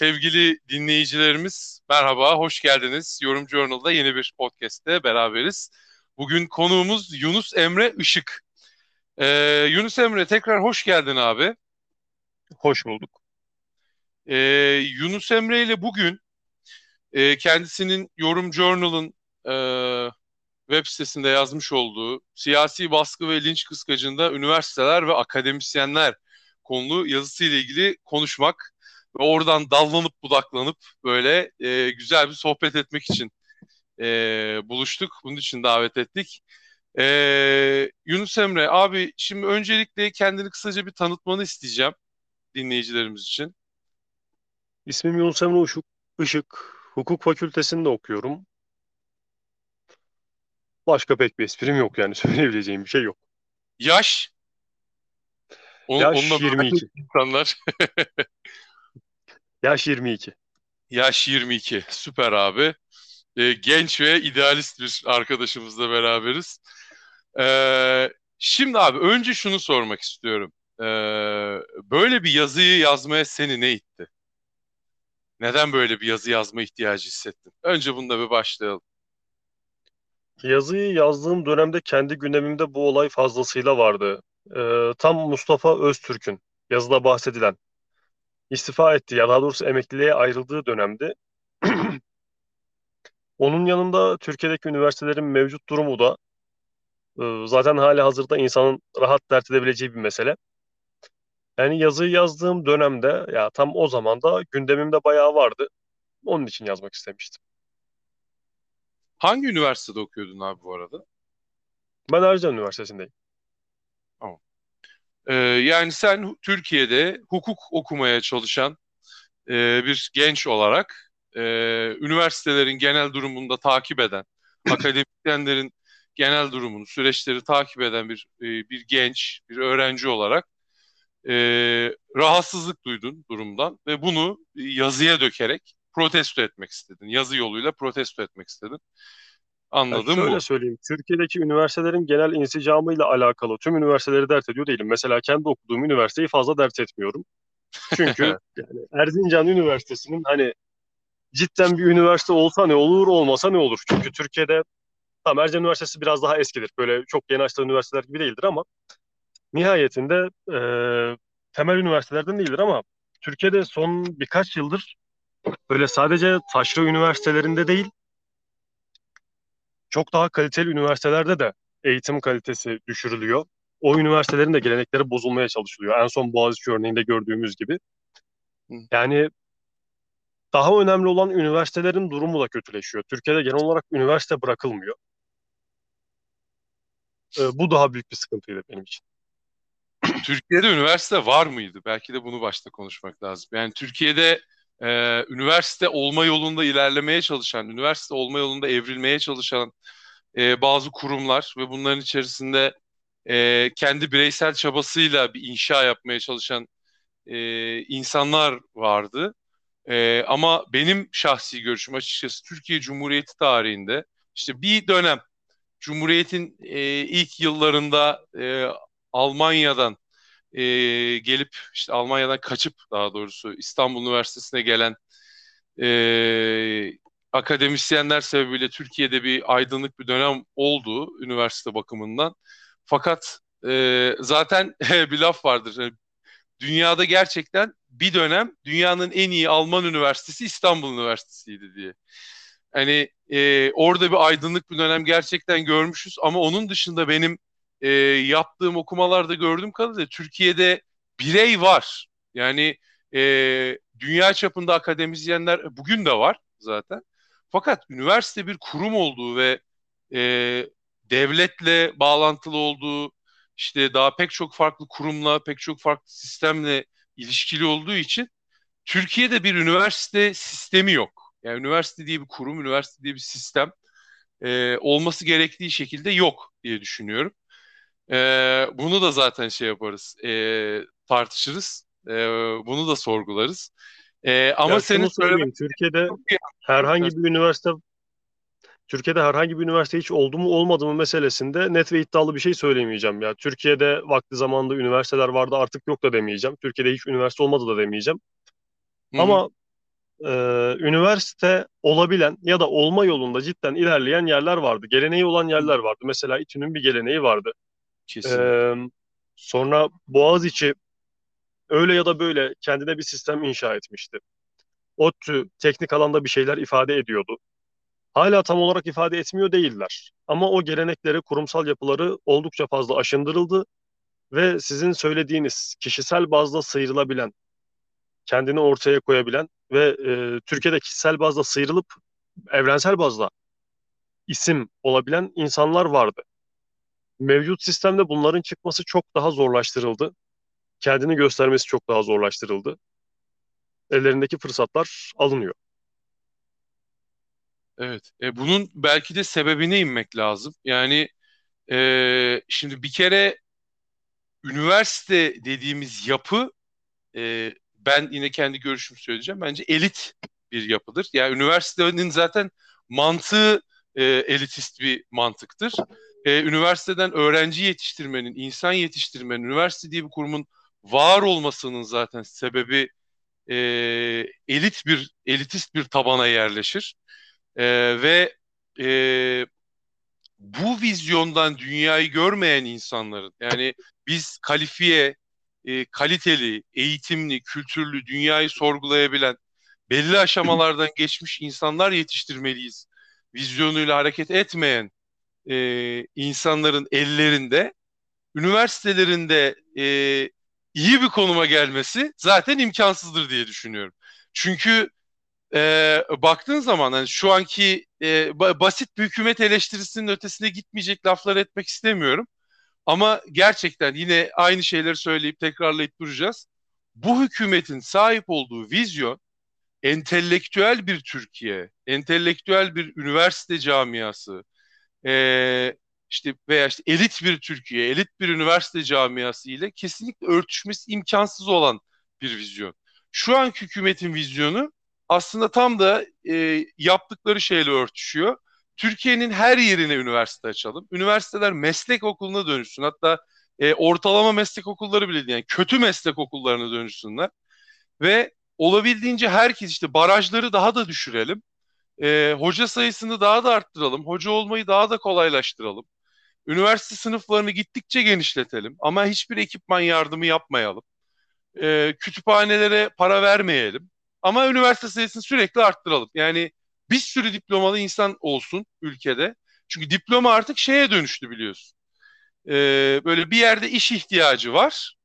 Sevgili dinleyicilerimiz merhaba, hoş geldiniz. Yorum Journal'da yeni bir podcast'te beraberiz. Bugün konuğumuz Yunus Emre Işık. Ee, Yunus Emre tekrar hoş geldin abi. Hoş bulduk. Ee, Yunus Emre ile bugün e, kendisinin Yorum Journal'ın e, web sitesinde yazmış olduğu siyasi baskı ve linç kıskacında üniversiteler ve akademisyenler konulu yazısıyla ilgili konuşmak ve oradan dallanıp budaklanıp böyle e, güzel bir sohbet etmek için e, buluştuk. Bunun için davet ettik. E, Yunus Emre abi şimdi öncelikle kendini kısaca bir tanıtmanı isteyeceğim dinleyicilerimiz için. İsmim Yunus Emre Işık. Işık. Hukuk fakültesinde okuyorum. Başka pek bir esprim yok yani söyleyebileceğim bir şey yok. Yaş? Onu, Yaş 22. insanlar. Yaş 22. Yaş 22. Süper abi. Ee, genç ve idealist bir arkadaşımızla beraberiz. Ee, şimdi abi önce şunu sormak istiyorum. Ee, böyle bir yazıyı yazmaya seni ne itti? Neden böyle bir yazı yazma ihtiyacı hissettin? Önce bunda bir başlayalım. Yazıyı yazdığım dönemde kendi gündemimde bu olay fazlasıyla vardı. Ee, tam Mustafa Öztürk'ün yazıda bahsedilen istifa etti ya daha doğrusu emekliliğe ayrıldığı dönemde onun yanında Türkiye'deki üniversitelerin mevcut durumu da e, zaten hali hazırda insanın rahat dert edebileceği bir mesele. Yani yazıyı yazdığım dönemde ya tam o zaman da gündemimde bayağı vardı. Onun için yazmak istemiştim. Hangi üniversitede okuyordun abi bu arada? Ben Ercan Üniversitesi'ndeyim. Ee, yani sen Türkiye'de hukuk okumaya çalışan e, bir genç olarak e, üniversitelerin genel durumunu da takip eden, akademisyenlerin genel durumunu, süreçleri takip eden bir e, bir genç, bir öğrenci olarak e, rahatsızlık duydun durumdan ve bunu yazıya dökerek protesto etmek istedin. Yazı yoluyla protesto etmek istedin. Anladım. Yani şöyle bu. söyleyeyim. Türkiye'deki üniversitelerin genel insicamıyla alakalı tüm üniversiteleri dert ediyor değilim. Mesela kendi okuduğum üniversiteyi fazla dert etmiyorum. Çünkü yani Erzincan Üniversitesi'nin hani cidden bir üniversite olsa ne olur, olmasa ne olur? Çünkü Türkiye'de tamam Erzincan Üniversitesi biraz daha eskidir. Böyle çok yeni açılan üniversiteler gibi değildir ama nihayetinde e, temel üniversitelerden değildir ama Türkiye'de son birkaç yıldır böyle sadece taşra üniversitelerinde değil çok daha kaliteli üniversitelerde de eğitim kalitesi düşürülüyor. O üniversitelerin de gelenekleri bozulmaya çalışılıyor. En son Boğaziçi örneğinde gördüğümüz gibi. Yani daha önemli olan üniversitelerin durumu da kötüleşiyor. Türkiye'de genel olarak üniversite bırakılmıyor. Ee, bu daha büyük bir sıkıntıydı benim için. Türkiye'de üniversite var mıydı? Belki de bunu başta konuşmak lazım. Yani Türkiye'de e, üniversite olma yolunda ilerlemeye çalışan, üniversite olma yolunda evrilmeye çalışan e, bazı kurumlar ve bunların içerisinde e, kendi bireysel çabasıyla bir inşa yapmaya çalışan e, insanlar vardı. E, ama benim şahsi görüşüm açıkçası Türkiye Cumhuriyeti tarihinde işte bir dönem Cumhuriyet'in e, ilk yıllarında e, Almanya'dan e, gelip işte Almanya'dan kaçıp daha doğrusu İstanbul Üniversitesi'ne gelen e, akademisyenler sebebiyle Türkiye'de bir aydınlık bir dönem oldu üniversite bakımından. Fakat e, zaten bir laf vardır. Yani dünyada gerçekten bir dönem dünyanın en iyi Alman üniversitesi İstanbul Üniversitesi'ydi diye. Hani e, orada bir aydınlık bir dönem gerçekten görmüşüz ama onun dışında benim e, yaptığım okumalarda gördüğüm kadarıyla Türkiye'de birey var. Yani e, dünya çapında akademisyenler bugün de var zaten. Fakat üniversite bir kurum olduğu ve e, devletle bağlantılı olduğu işte daha pek çok farklı kurumla, pek çok farklı sistemle ilişkili olduğu için Türkiye'de bir üniversite sistemi yok. Yani üniversite diye bir kurum, üniversite diye bir sistem e, olması gerektiği şekilde yok diye düşünüyorum. Bunu da zaten şey yaparız, e, tartışırız. E, bunu da sorgularız. E, ama ya senin söylemek Türkiye'de herhangi bir üniversite Türkiye'de herhangi bir üniversite hiç oldu mu olmadı mı meselesinde net ve iddialı bir şey söyleyemeyeceğim. Ya Türkiye'de vakti zamanında üniversiteler vardı artık yok da demeyeceğim. Türkiye'de hiç üniversite olmadı da demeyeceğim. Hı-hı. Ama e, üniversite olabilen ya da olma yolunda cidden ilerleyen yerler vardı. Geleneği olan yerler vardı. Mesela İTÜ'nün bir geleneği vardı. E, Kesinlikle. sonra Boğaziçi öyle ya da böyle kendine bir sistem inşa etmişti. ODTÜ teknik alanda bir şeyler ifade ediyordu. Hala tam olarak ifade etmiyor değiller. Ama o gelenekleri, kurumsal yapıları oldukça fazla aşındırıldı ve sizin söylediğiniz kişisel bazda sıyrılabilen, kendini ortaya koyabilen ve e, Türkiye'de kişisel bazda sıyrılıp evrensel bazda isim olabilen insanlar vardı. Mevcut sistemde bunların çıkması çok daha zorlaştırıldı. Kendini göstermesi çok daha zorlaştırıldı. Ellerindeki fırsatlar alınıyor. Evet. E, bunun belki de sebebine inmek lazım. Yani e, şimdi bir kere üniversite dediğimiz yapı e, ben yine kendi görüşümü söyleyeceğim. Bence elit bir yapıdır. Yani üniversitenin zaten mantığı e, elitist bir mantıktır. E, üniversiteden öğrenci yetiştirmenin, insan yetiştirmenin, üniversite diye bir kurumun var olmasının zaten sebebi e, elit bir elitist bir tabana yerleşir. E, ve e, bu vizyondan dünyayı görmeyen insanların yani biz kalifiye, e, kaliteli, eğitimli, kültürlü, dünyayı sorgulayabilen belli aşamalardan geçmiş insanlar yetiştirmeliyiz. Vizyonuyla hareket etmeyen e, insanların ellerinde, üniversitelerinde e, iyi bir konuma gelmesi zaten imkansızdır diye düşünüyorum. Çünkü e, baktığın zaman hani şu anki e, basit bir hükümet eleştirisinin ötesine gitmeyecek laflar etmek istemiyorum. Ama gerçekten yine aynı şeyleri söyleyip tekrarlayıp duracağız. Bu hükümetin sahip olduğu vizyon entelektüel bir Türkiye, entelektüel bir üniversite camiası, e, işte veya işte elit bir Türkiye, elit bir üniversite camiası ile kesinlikle örtüşmesi imkansız olan bir vizyon. Şu anki hükümetin vizyonu aslında tam da e, yaptıkları şeyle örtüşüyor. Türkiye'nin her yerine üniversite açalım. Üniversiteler meslek okuluna dönüşsün. Hatta e, ortalama meslek okulları bile değil. Yani kötü meslek okullarına dönüşsünler. Ve olabildiğince herkes işte barajları daha da düşürelim. E, hoca sayısını daha da arttıralım. Hoca olmayı daha da kolaylaştıralım. Üniversite sınıflarını gittikçe genişletelim. Ama hiçbir ekipman yardımı yapmayalım. E, kütüphanelere para vermeyelim. Ama üniversite sayısını sürekli arttıralım. Yani bir sürü diplomalı insan olsun ülkede. Çünkü diploma artık şeye dönüştü biliyorsun. Ee, böyle bir yerde iş ihtiyacı var.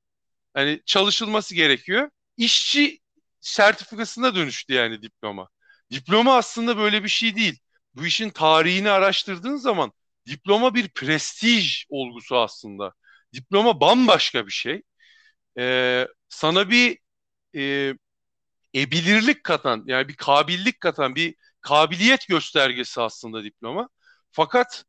Hani çalışılması gerekiyor. İşçi sertifikasına dönüştü yani diploma. Diploma aslında böyle bir şey değil. Bu işin tarihini araştırdığın zaman diploma bir prestij olgusu aslında. Diploma bambaşka bir şey. Ee, sana bir e, ebilirlik katan yani bir kabillik katan bir kabiliyet göstergesi aslında diploma. Fakat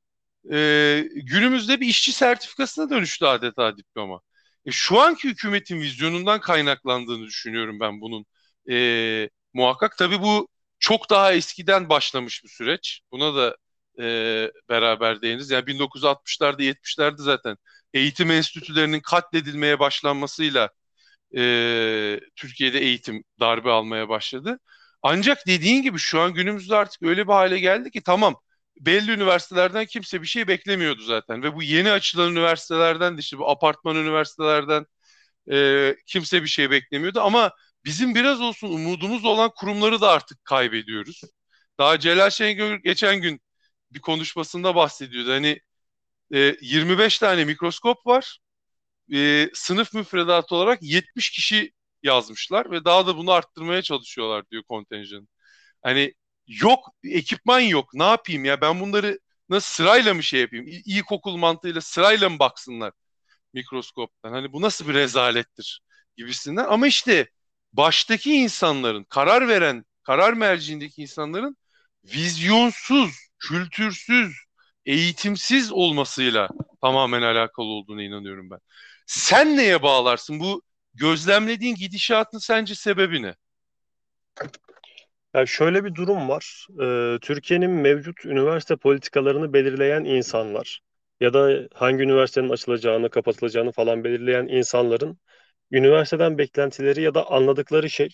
e, günümüzde bir işçi sertifikasına dönüştü adeta diploma. E, şu anki hükümetin vizyonundan kaynaklandığını düşünüyorum ben bunun e, muhakkak. Tabii bu çok daha eskiden başlamış bir süreç. Buna da e, beraber değiniz. Yani 1960'larda 70'lerde zaten eğitim enstitülerinin katledilmeye başlanmasıyla e, Türkiye'de eğitim darbe almaya başladı. Ancak dediğin gibi şu an günümüzde artık öyle bir hale geldi ki tamam belli üniversitelerden kimse bir şey beklemiyordu zaten ve bu yeni açılan üniversitelerden de işte bu apartman üniversitelerden e, kimse bir şey beklemiyordu ama bizim biraz olsun umudumuz olan kurumları da artık kaybediyoruz. Daha Celal Şengör geçen gün bir konuşmasında bahsediyordu. Hani e, 25 tane mikroskop var e, sınıf müfredatı olarak 70 kişi yazmışlar ve daha da bunu arttırmaya çalışıyorlar diyor kontenjan. Hani yok ekipman yok ne yapayım ya ben bunları nasıl sırayla mı şey yapayım? İ- İlkokul mantığıyla sırayla mı baksınlar mikroskoptan? Hani bu nasıl bir rezalettir gibisinden. Ama işte baştaki insanların karar veren karar merciindeki insanların vizyonsuz, kültürsüz, eğitimsiz olmasıyla tamamen alakalı olduğunu inanıyorum ben. Sen neye bağlarsın? Bu gözlemlediğin gidişatın sence sebebi ne? Yani şöyle bir durum var. Ee, Türkiye'nin mevcut üniversite politikalarını belirleyen insanlar ya da hangi üniversitenin açılacağını, kapatılacağını falan belirleyen insanların üniversiteden beklentileri ya da anladıkları şey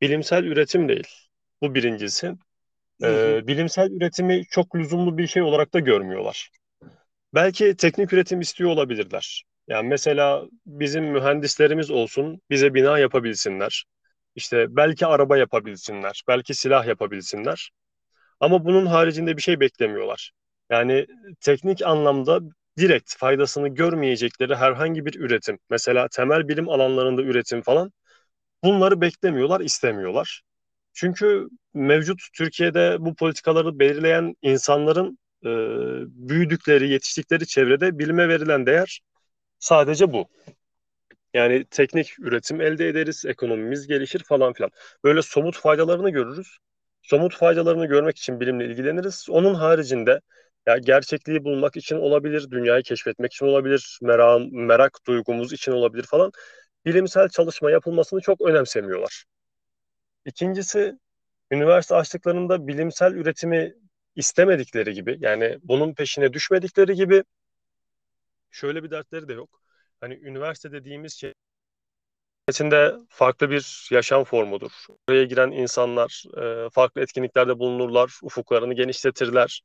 bilimsel üretim değil. Bu birincisi. Ee, bilimsel üretimi çok lüzumlu bir şey olarak da görmüyorlar. Belki teknik üretim istiyor olabilirler. Yani mesela bizim mühendislerimiz olsun, bize bina yapabilsinler. İşte belki araba yapabilsinler, belki silah yapabilsinler. Ama bunun haricinde bir şey beklemiyorlar. Yani teknik anlamda direkt faydasını görmeyecekleri herhangi bir üretim, mesela temel bilim alanlarında üretim falan bunları beklemiyorlar, istemiyorlar. Çünkü mevcut Türkiye'de bu politikaları belirleyen insanların e, büyüdükleri, yetiştikleri çevrede bilime verilen değer sadece bu. Yani teknik üretim elde ederiz, ekonomimiz gelişir falan filan. Böyle somut faydalarını görürüz. Somut faydalarını görmek için bilimle ilgileniriz. Onun haricinde ya gerçekliği bulmak için olabilir, dünyayı keşfetmek için olabilir, merak, merak duygumuz için olabilir falan. Bilimsel çalışma yapılmasını çok önemsemiyorlar. İkincisi, üniversite açtıklarında bilimsel üretimi istemedikleri gibi, yani bunun peşine düşmedikleri gibi şöyle bir dertleri de yok. Hani üniversite dediğimiz şey içinde farklı bir yaşam formudur. Oraya giren insanlar farklı etkinliklerde bulunurlar, ufuklarını genişletirler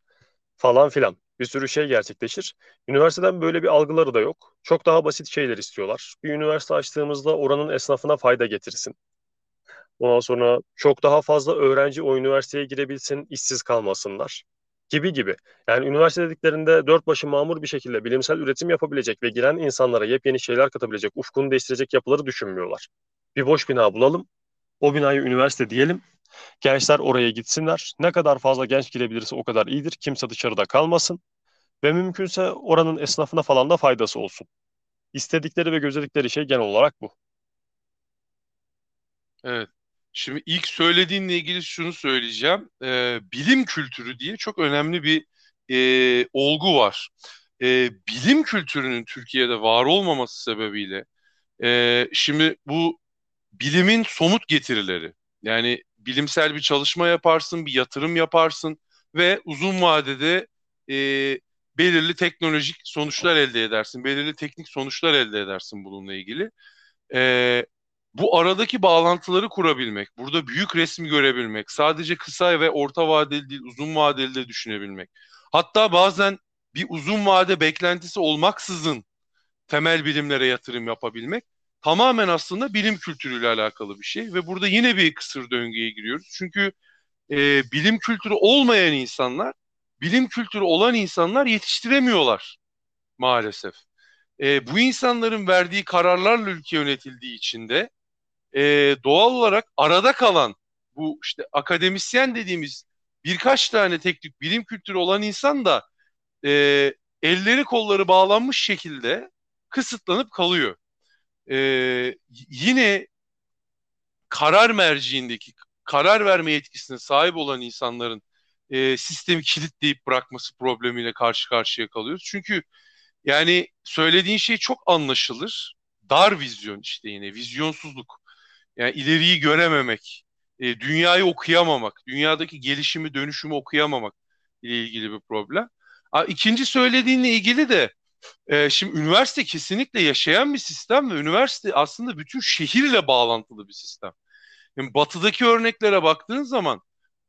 falan filan. Bir sürü şey gerçekleşir. Üniversiteden böyle bir algıları da yok. Çok daha basit şeyler istiyorlar. Bir üniversite açtığımızda oranın esnafına fayda getirsin. Ondan sonra çok daha fazla öğrenci o üniversiteye girebilsin, işsiz kalmasınlar gibi gibi. Yani üniversite dediklerinde dört başı mamur bir şekilde bilimsel üretim yapabilecek ve giren insanlara yepyeni şeyler katabilecek, ufkunu değiştirecek yapıları düşünmüyorlar. Bir boş bina bulalım, o binayı üniversite diyelim, gençler oraya gitsinler. Ne kadar fazla genç girebilirse o kadar iyidir, kimse dışarıda kalmasın ve mümkünse oranın esnafına falan da faydası olsun. İstedikleri ve gözledikleri şey genel olarak bu. Evet. Şimdi ilk söylediğinle ilgili şunu söyleyeceğim. Ee, bilim kültürü diye çok önemli bir e, olgu var. E, bilim kültürünün Türkiye'de var olmaması sebebiyle e, şimdi bu bilimin somut getirileri yani bilimsel bir çalışma yaparsın, bir yatırım yaparsın ve uzun vadede e, belirli teknolojik sonuçlar elde edersin, belirli teknik sonuçlar elde edersin bununla ilgili. E, bu aradaki bağlantıları kurabilmek, burada büyük resmi görebilmek, sadece kısa ve orta vadeli değil, uzun vadeli de düşünebilmek. Hatta bazen bir uzun vade beklentisi olmaksızın temel bilimlere yatırım yapabilmek tamamen aslında bilim kültürüyle alakalı bir şey ve burada yine bir kısır döngüye giriyoruz. Çünkü e, bilim kültürü olmayan insanlar, bilim kültürü olan insanlar yetiştiremiyorlar maalesef. E, bu insanların verdiği kararlarla ülke yönetildiği için de e, doğal olarak arada kalan bu işte akademisyen dediğimiz birkaç tane teknik bilim kültürü olan insan da e, elleri kolları bağlanmış şekilde kısıtlanıp kalıyor. E, yine karar merciindeki karar verme yetkisine sahip olan insanların e, sistemi kilitleyip bırakması problemiyle karşı karşıya kalıyoruz. Çünkü yani söylediğin şey çok anlaşılır. Dar vizyon işte yine vizyonsuzluk. Yani ileriyi görememek, e, dünyayı okuyamamak, dünyadaki gelişimi, dönüşümü okuyamamak ile ilgili bir problem. A, ikinci söylediğinle ilgili de e, şimdi üniversite kesinlikle yaşayan bir sistem ve üniversite aslında bütün şehirle bağlantılı bir sistem. Yani batıdaki örneklere baktığın zaman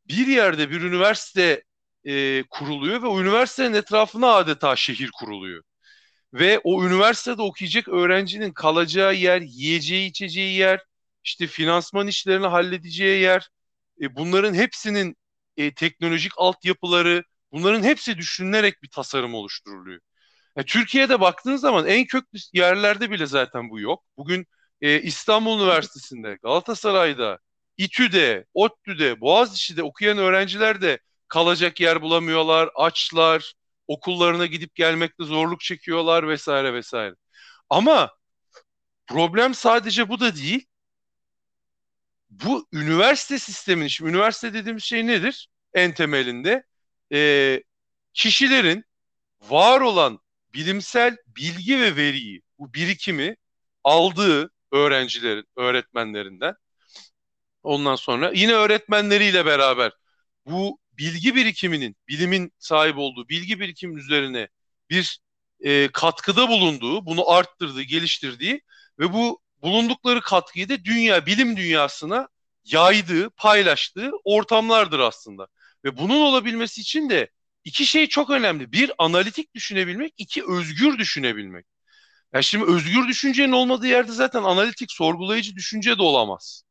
bir yerde bir üniversite e, kuruluyor ve o üniversitenin etrafına adeta şehir kuruluyor. Ve o üniversitede okuyacak öğrencinin kalacağı yer, yiyeceği, içeceği yer, işte finansman işlerini halledeceği yer, e, bunların hepsinin e, teknolojik altyapıları, bunların hepsi düşünülerek bir tasarım oluşturuluyor. E, Türkiye'de baktığınız zaman en köklü yerlerde bile zaten bu yok. Bugün e, İstanbul Üniversitesi'nde, Galatasaray'da, İTÜ'de, ODTÜ'de, Boğaziçi'de okuyan öğrenciler de kalacak yer bulamıyorlar, açlar, okullarına gidip gelmekte zorluk çekiyorlar vesaire vesaire. Ama problem sadece bu da değil bu üniversite sisteminin, şimdi üniversite dediğimiz şey nedir? En temelinde e, kişilerin var olan bilimsel bilgi ve veriyi, bu birikimi aldığı öğrencilerin, öğretmenlerinden ondan sonra yine öğretmenleriyle beraber bu bilgi birikiminin, bilimin sahip olduğu bilgi birikimin üzerine bir e, katkıda bulunduğu, bunu arttırdığı, geliştirdiği ve bu bulundukları katkıyı da dünya, bilim dünyasına yaydığı, paylaştığı ortamlardır aslında. Ve bunun olabilmesi için de iki şey çok önemli. Bir, analitik düşünebilmek. iki özgür düşünebilmek. Yani şimdi özgür düşüncenin olmadığı yerde zaten analitik, sorgulayıcı düşünce de olamaz.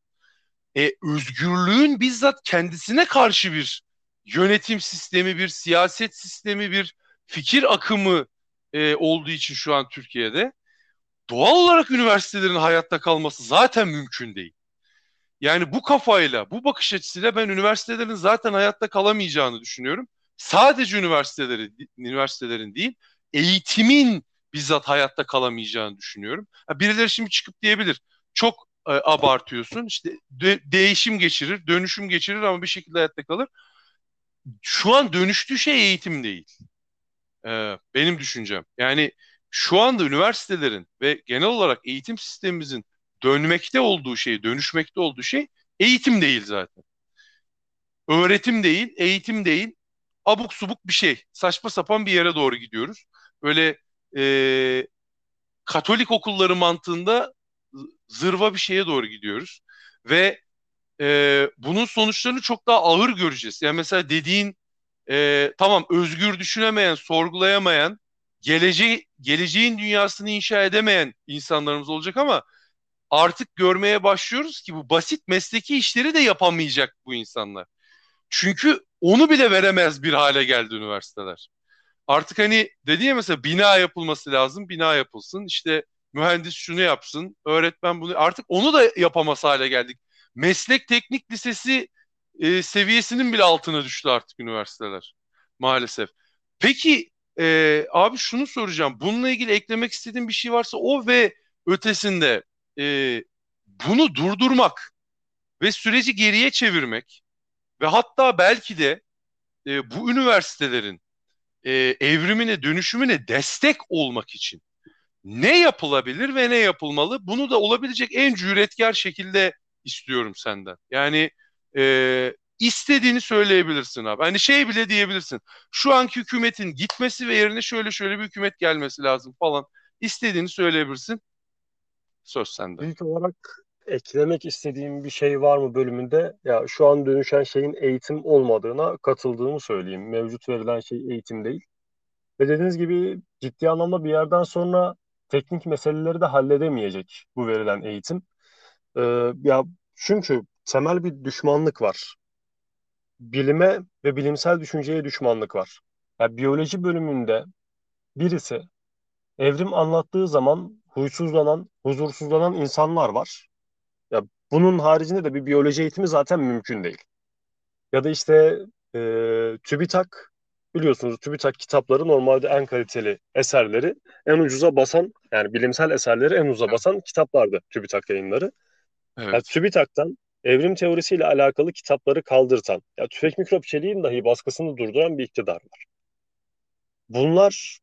E, özgürlüğün bizzat kendisine karşı bir yönetim sistemi, bir siyaset sistemi, bir fikir akımı e, olduğu için şu an Türkiye'de doğal olarak üniversitelerin hayatta kalması zaten mümkün değil. Yani bu kafayla, bu bakış açısıyla ben üniversitelerin zaten hayatta kalamayacağını düşünüyorum. Sadece üniversiteleri, üniversitelerin değil, eğitimin bizzat hayatta kalamayacağını düşünüyorum. Birileri şimdi çıkıp diyebilir, çok e, abartıyorsun, işte de, değişim geçirir, dönüşüm geçirir ama bir şekilde hayatta kalır. Şu an dönüştüğü şey eğitim değil. Ee, benim düşüncem. Yani şu anda üniversitelerin ve genel olarak eğitim sistemimizin dönmekte olduğu şey, dönüşmekte olduğu şey eğitim değil zaten. Öğretim değil, eğitim değil. Abuk subuk bir şey. Saçma sapan bir yere doğru gidiyoruz. Böyle e, Katolik okulları mantığında zırva bir şeye doğru gidiyoruz. Ve e, bunun sonuçlarını çok daha ağır göreceğiz. Yani mesela dediğin e, tamam özgür düşünemeyen, sorgulayamayan, geleceği, geleceğin dünyasını inşa edemeyen insanlarımız olacak ama artık görmeye başlıyoruz ki bu basit mesleki işleri de yapamayacak bu insanlar. Çünkü onu bile veremez bir hale geldi üniversiteler. Artık hani dedi ya mesela bina yapılması lazım, bina yapılsın. İşte mühendis şunu yapsın, öğretmen bunu artık onu da yapamaz hale geldik. Meslek teknik lisesi e, seviyesinin bile altına düştü artık üniversiteler maalesef. Peki e, abi şunu soracağım. Bununla ilgili eklemek istediğin bir şey varsa o ve ötesinde e, bunu durdurmak ve süreci geriye çevirmek ve hatta belki de e, bu üniversitelerin e, evrimine, dönüşümüne destek olmak için ne yapılabilir ve ne yapılmalı? Bunu da olabilecek en cüretkar şekilde istiyorum senden. Yani e, istediğini söyleyebilirsin abi. Hani şey bile diyebilirsin. Şu anki hükümetin gitmesi ve yerine şöyle şöyle bir hükümet gelmesi lazım falan. İstediğini söyleyebilirsin. Söz sende. İlk olarak eklemek istediğim bir şey var mı bölümünde? Ya şu an dönüşen şeyin eğitim olmadığına katıldığımı söyleyeyim. Mevcut verilen şey eğitim değil. Ve dediğiniz gibi ciddi anlamda bir yerden sonra teknik meseleleri de halledemeyecek bu verilen eğitim. Ee, ya çünkü temel bir düşmanlık var. Bilime ve bilimsel düşünceye düşmanlık var. Ya biyoloji bölümünde birisi evrim anlattığı zaman huysuzlanan, huzursuzlanan insanlar var. Bunun haricinde de bir biyoloji eğitimi zaten mümkün değil. Ya da işte e, TÜBİTAK biliyorsunuz TÜBİTAK kitapları normalde en kaliteli eserleri en ucuza basan yani bilimsel eserleri en ucuza basan kitaplardı TÜBİTAK yayınları. Evet. Yani TÜBİTAK'tan evrim teorisiyle alakalı kitapları kaldırtan, ya tüfek mikrop çeliğin dahi baskısını durduran bir iktidar var. Bunlar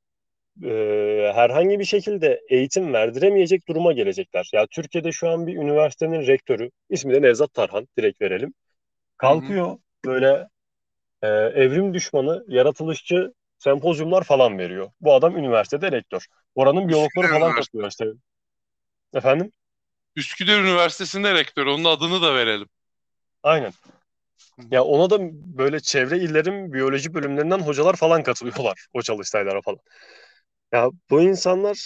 e, herhangi bir şekilde eğitim verdiremeyecek duruma gelecekler. Ya Türkiye'de şu an bir üniversitenin rektörü, ismi de Nevzat Tarhan, direkt verelim. Kalkıyor hı hı. böyle e, evrim düşmanı, yaratılışçı sempozyumlar falan veriyor. Bu adam üniversitede rektör. Oranın biyologları falan katılıyor işte. Efendim? Üsküdar Üniversitesi'nde rektör. Onun adını da verelim. Aynen. Ya ona da böyle çevre illerin biyoloji bölümlerinden hocalar falan katılıyorlar o çalıştaylara falan. Ya bu insanlar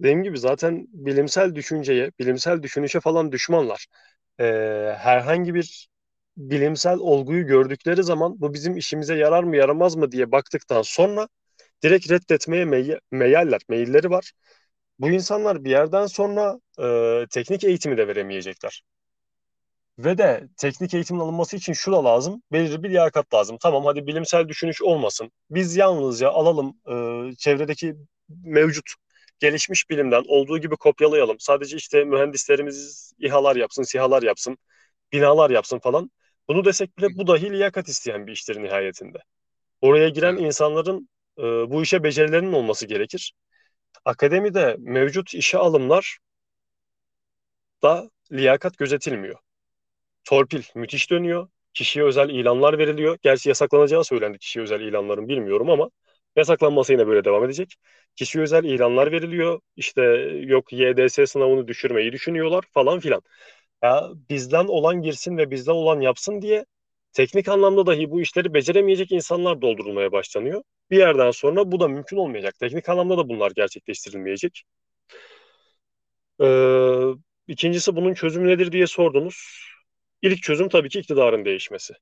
dediğim gibi zaten bilimsel düşünceye, bilimsel düşünüşe falan düşmanlar. Ee, herhangi bir bilimsel olguyu gördükleri zaman bu bizim işimize yarar mı yaramaz mı diye baktıktan sonra direkt reddetmeye mey meyaller, meyilleri var. Bu insanlar bir yerden sonra e, teknik eğitimi de veremeyecekler. Ve de teknik eğitimin alınması için şu da lazım. Belirli bir liyakat lazım. Tamam hadi bilimsel düşünüş olmasın. Biz yalnızca alalım e, çevredeki mevcut gelişmiş bilimden olduğu gibi kopyalayalım. Sadece işte mühendislerimiz İHA'lar yapsın, SİHA'lar yapsın, binalar yapsın falan. Bunu desek bile bu dahi liyakat isteyen bir iştir nihayetinde. Oraya giren insanların e, bu işe becerilerinin olması gerekir. Akademide mevcut işe alımlar da liyakat gözetilmiyor. Torpil müthiş dönüyor. Kişiye özel ilanlar veriliyor. Gerçi yasaklanacağı söylendi kişiye özel ilanların bilmiyorum ama yasaklanması yine böyle devam edecek. Kişiye özel ilanlar veriliyor. İşte yok YDS sınavını düşürmeyi düşünüyorlar falan filan. Ya bizden olan girsin ve bizden olan yapsın diye teknik anlamda dahi bu işleri beceremeyecek insanlar doldurulmaya başlanıyor. Bir yerden sonra bu da mümkün olmayacak. Teknik anlamda da bunlar gerçekleştirilmeyecek. Ee, ikincisi bunun çözümü nedir diye sordunuz. İlk çözüm tabii ki iktidarın değişmesi.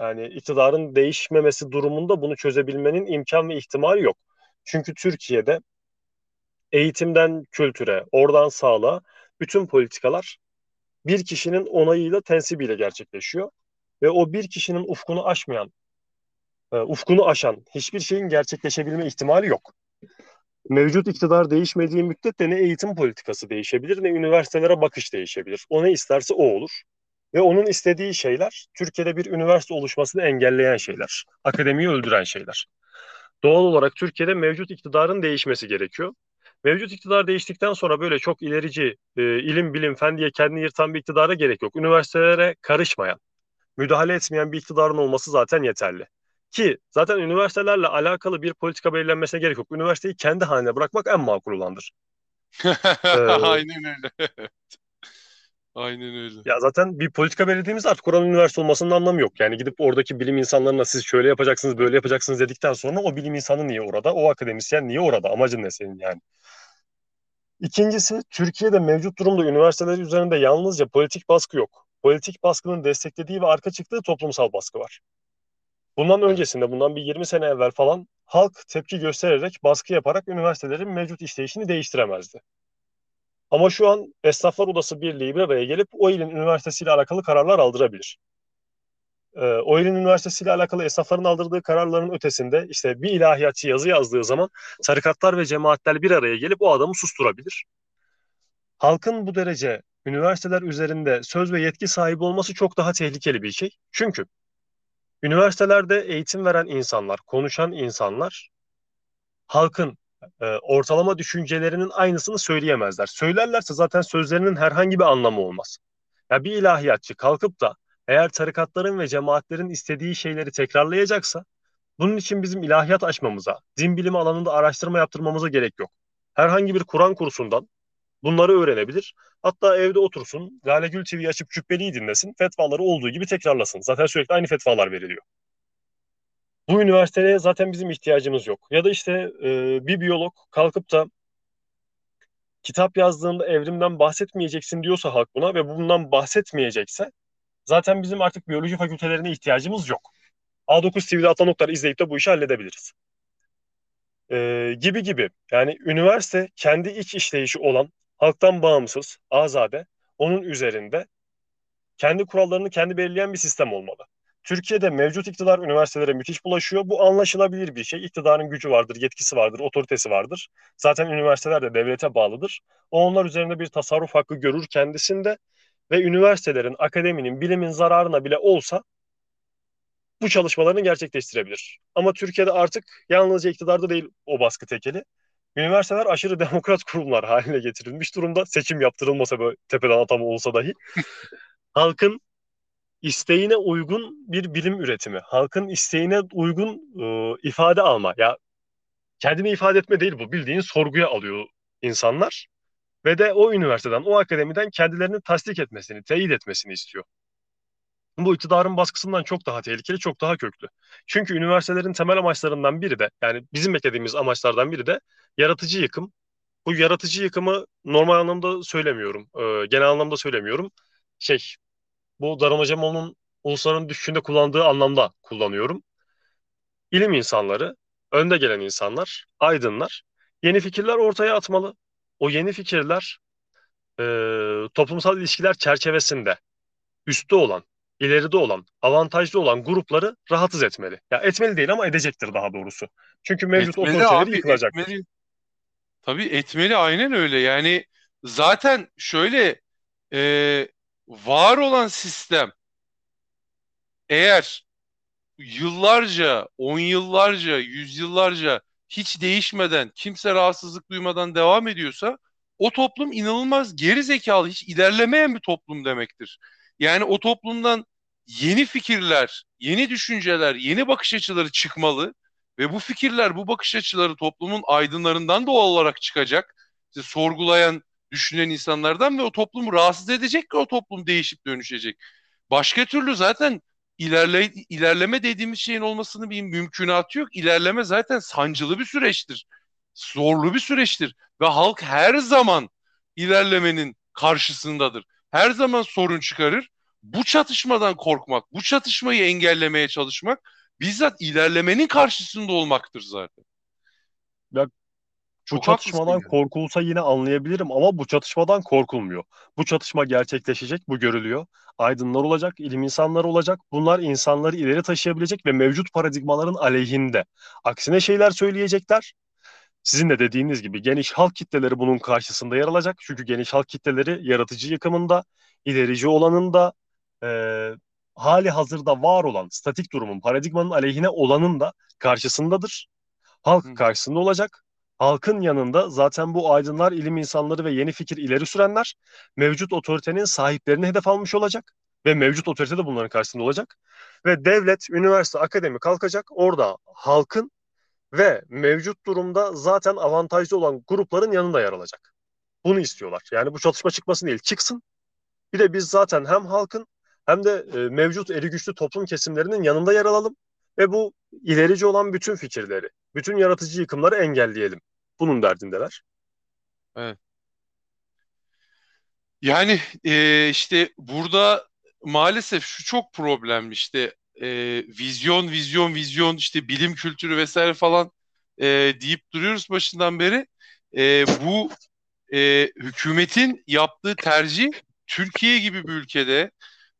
Yani iktidarın değişmemesi durumunda bunu çözebilmenin imkan ve ihtimali yok. Çünkü Türkiye'de eğitimden kültüre, oradan sağlığa bütün politikalar bir kişinin onayıyla, tensibiyle gerçekleşiyor. Ve o bir kişinin ufkunu aşmayan, e, ufkunu aşan hiçbir şeyin gerçekleşebilme ihtimali yok. Mevcut iktidar değişmediği müddetçe ne eğitim politikası değişebilir ne üniversitelere bakış değişebilir. O ne isterse o olur. Ve onun istediği şeyler Türkiye'de bir üniversite oluşmasını engelleyen şeyler. Akademiyi öldüren şeyler. Doğal olarak Türkiye'de mevcut iktidarın değişmesi gerekiyor. Mevcut iktidar değiştikten sonra böyle çok ilerici e, ilim bilim fen diye kendini yırtan bir iktidara gerek yok. Üniversitelere karışmayan, müdahale etmeyen bir iktidarın olması zaten yeterli. Ki zaten üniversitelerle alakalı bir politika belirlenmesine gerek yok. Üniversiteyi kendi haline bırakmak en makul olandır. ee, Aynen öyle. Aynen öyle. Ya zaten bir politika belirlediğimiz artık Kur'an üniversite olmasının anlamı yok. Yani gidip oradaki bilim insanlarına siz şöyle yapacaksınız, böyle yapacaksınız dedikten sonra o bilim insanı niye orada? O akademisyen niye orada? Amacın ne senin yani? İkincisi, Türkiye'de mevcut durumda üniversiteler üzerinde yalnızca politik baskı yok. Politik baskının desteklediği ve arka çıktığı toplumsal baskı var. Bundan öncesinde, bundan bir 20 sene evvel falan halk tepki göstererek, baskı yaparak üniversitelerin mevcut işleyişini değiştiremezdi. Ama şu an Esnaflar Odası Birliği bir araya gelip o ilin üniversitesiyle alakalı kararlar aldırabilir. Ee, o ilin üniversitesiyle alakalı esnafların aldırdığı kararların ötesinde işte bir ilahiyatçı yazı yazdığı zaman tarikatlar ve cemaatler bir araya gelip o adamı susturabilir. Halkın bu derece üniversiteler üzerinde söz ve yetki sahibi olması çok daha tehlikeli bir şey. Çünkü üniversitelerde eğitim veren insanlar, konuşan insanlar halkın e, ortalama düşüncelerinin aynısını söyleyemezler. Söylerlerse zaten sözlerinin herhangi bir anlamı olmaz. Ya bir ilahiyatçı kalkıp da eğer tarikatların ve cemaatlerin istediği şeyleri tekrarlayacaksa bunun için bizim ilahiyat açmamıza, din bilimi alanında araştırma yaptırmamıza gerek yok. Herhangi bir Kur'an kursundan bunları öğrenebilir. Hatta evde otursun, Lale Gül TV'yi açıp cübbeliyi dinlesin, fetvaları olduğu gibi tekrarlasın. Zaten sürekli aynı fetvalar veriliyor. Bu üniversiteye zaten bizim ihtiyacımız yok. Ya da işte e, bir biyolog kalkıp da kitap yazdığında evrimden bahsetmeyeceksin diyorsa halk buna ve bundan bahsetmeyecekse zaten bizim artık biyoloji fakültelerine ihtiyacımız yok. A9 TV'de Atlanoklar izleyip de bu işi halledebiliriz. Ee, gibi gibi. Yani üniversite kendi iç işleyişi olan, halktan bağımsız, azade, onun üzerinde kendi kurallarını kendi belirleyen bir sistem olmalı. Türkiye'de mevcut iktidar üniversitelere müthiş bulaşıyor. Bu anlaşılabilir bir şey. İktidarın gücü vardır, yetkisi vardır, otoritesi vardır. Zaten üniversiteler de devlete bağlıdır. O onlar üzerinde bir tasarruf hakkı görür kendisinde ve üniversitelerin, akademinin, bilimin zararına bile olsa bu çalışmalarını gerçekleştirebilir. Ama Türkiye'de artık yalnızca iktidarda değil o baskı tekeli. Üniversiteler aşırı demokrat kurumlar haline getirilmiş durumda. Seçim yaptırılmasa böyle tepeden atama olsa dahi. Halkın isteğine uygun bir bilim üretimi, halkın isteğine uygun e, ifade alma. Ya kendini ifade etme değil bu. Bildiğin sorguya alıyor insanlar ve de o üniversiteden, o akademiden kendilerini tasdik etmesini, teyit etmesini istiyor. Bu iktidarın baskısından çok daha tehlikeli, çok daha köklü. Çünkü üniversitelerin temel amaçlarından biri de, yani bizim beklediğimiz amaçlardan biri de yaratıcı yıkım. Bu yaratıcı yıkımı normal anlamda söylemiyorum, e, genel anlamda söylemiyorum. Şey, bu Daron Acemoğlu'nun ulusların düşüşünde kullandığı anlamda kullanıyorum. İlim insanları, önde gelen insanlar, aydınlar yeni fikirler ortaya atmalı. O yeni fikirler e, toplumsal ilişkiler çerçevesinde üstte olan, ileride olan, avantajlı olan grupları rahatsız etmeli. Ya etmeli değil ama edecektir daha doğrusu. Çünkü mevcut etmeli otoriteleri abi, yıkılacaktır. Etmeli. Tabii etmeli aynen öyle. Yani zaten şöyle e, var olan sistem eğer yıllarca, on yıllarca, yüzyıllarca hiç değişmeden, kimse rahatsızlık duymadan devam ediyorsa o toplum inanılmaz geri zekalı, hiç ilerlemeyen bir toplum demektir. Yani o toplumdan yeni fikirler, yeni düşünceler, yeni bakış açıları çıkmalı ve bu fikirler, bu bakış açıları toplumun aydınlarından doğal olarak çıkacak. İşte sorgulayan, düşünen insanlardan ve o toplumu rahatsız edecek ki o toplum değişip dönüşecek. Başka türlü zaten ilerle, ilerleme dediğimiz şeyin olmasının bir mümkünatı yok. İlerleme zaten sancılı bir süreçtir. Zorlu bir süreçtir. Ve halk her zaman ilerlemenin karşısındadır. Her zaman sorun çıkarır. Bu çatışmadan korkmak, bu çatışmayı engellemeye çalışmak bizzat ilerlemenin karşısında olmaktır zaten. Ya bu çatışmadan yani. korkulsa yine anlayabilirim ama bu çatışmadan korkulmuyor. Bu çatışma gerçekleşecek, bu görülüyor. Aydınlar olacak, ilim insanları olacak. Bunlar insanları ileri taşıyabilecek ve mevcut paradigmaların aleyhinde. Aksine şeyler söyleyecekler. Sizin de dediğiniz gibi geniş halk kitleleri bunun karşısında yer alacak. Çünkü geniş halk kitleleri yaratıcı yıkımında, ilerici olanında, e, hali hazırda var olan statik durumun, paradigmanın aleyhine olanın da karşısındadır. Halk Hı. karşısında olacak. Halkın yanında zaten bu aydınlar, ilim insanları ve yeni fikir ileri sürenler mevcut otoritenin sahiplerini hedef almış olacak ve mevcut otorite de bunların karşısında olacak. Ve devlet, üniversite, akademi kalkacak. Orada halkın ve mevcut durumda zaten avantajlı olan grupların yanında yer alacak. Bunu istiyorlar. Yani bu çatışma çıkmasın değil, çıksın. Bir de biz zaten hem halkın hem de e, mevcut eri güçlü toplum kesimlerinin yanında yer alalım ve bu ilerici olan bütün fikirleri, bütün yaratıcı yıkımları engelleyelim. Bunun derdindeler. Evet. Yani e, işte burada maalesef şu çok problemli işte e, vizyon vizyon vizyon işte bilim kültürü vesaire falan e, deyip duruyoruz başından beri. E, bu e, hükümetin yaptığı tercih Türkiye gibi bir ülkede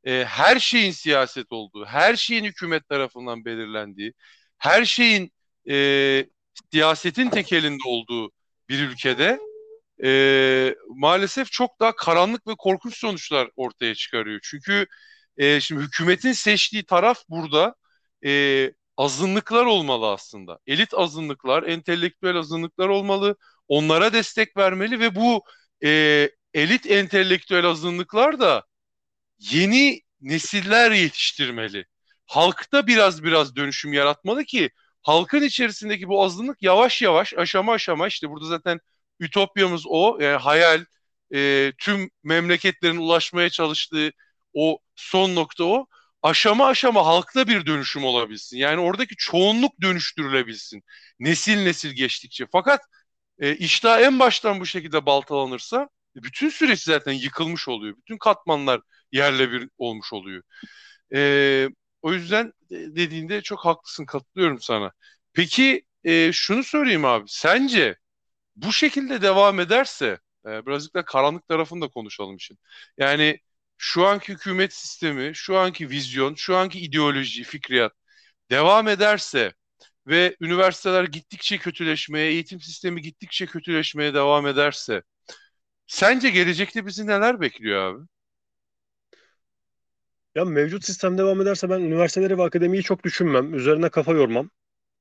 e, her şeyin siyaset olduğu, her şeyin hükümet tarafından belirlendiği, her şeyin e, siyasetin tekelinde olduğu bir ülkede e, maalesef çok daha karanlık ve korkunç sonuçlar ortaya çıkarıyor. Çünkü e, şimdi hükümetin seçtiği taraf burada e, azınlıklar olmalı aslında. Elit azınlıklar, entelektüel azınlıklar olmalı. Onlara destek vermeli ve bu e, elit entelektüel azınlıklar da yeni nesiller yetiştirmeli. Halkta biraz biraz dönüşüm yaratmalı ki halkın içerisindeki bu azınlık yavaş yavaş aşama aşama işte burada zaten ütopyamız o yani hayal e, tüm memleketlerin ulaşmaya çalıştığı o son nokta o aşama aşama halkta bir dönüşüm olabilsin. Yani oradaki çoğunluk dönüştürülebilsin. Nesil nesil geçtikçe. Fakat e, iştah en baştan bu şekilde baltalanırsa bütün süreç zaten yıkılmış oluyor. Bütün katmanlar yerle bir olmuş oluyor. E, o yüzden dediğinde çok haklısın katılıyorum sana. Peki e, şunu sorayım abi. Sence bu şekilde devam ederse e, birazcık da karanlık tarafını da konuşalım için. Yani şu anki hükümet sistemi, şu anki vizyon, şu anki ideoloji, fikriyat devam ederse ve üniversiteler gittikçe kötüleşmeye, eğitim sistemi gittikçe kötüleşmeye devam ederse sence gelecekte bizi neler bekliyor abi? Ya mevcut sistem devam ederse ben üniversiteleri ve akademiyi çok düşünmem. Üzerine kafa yormam.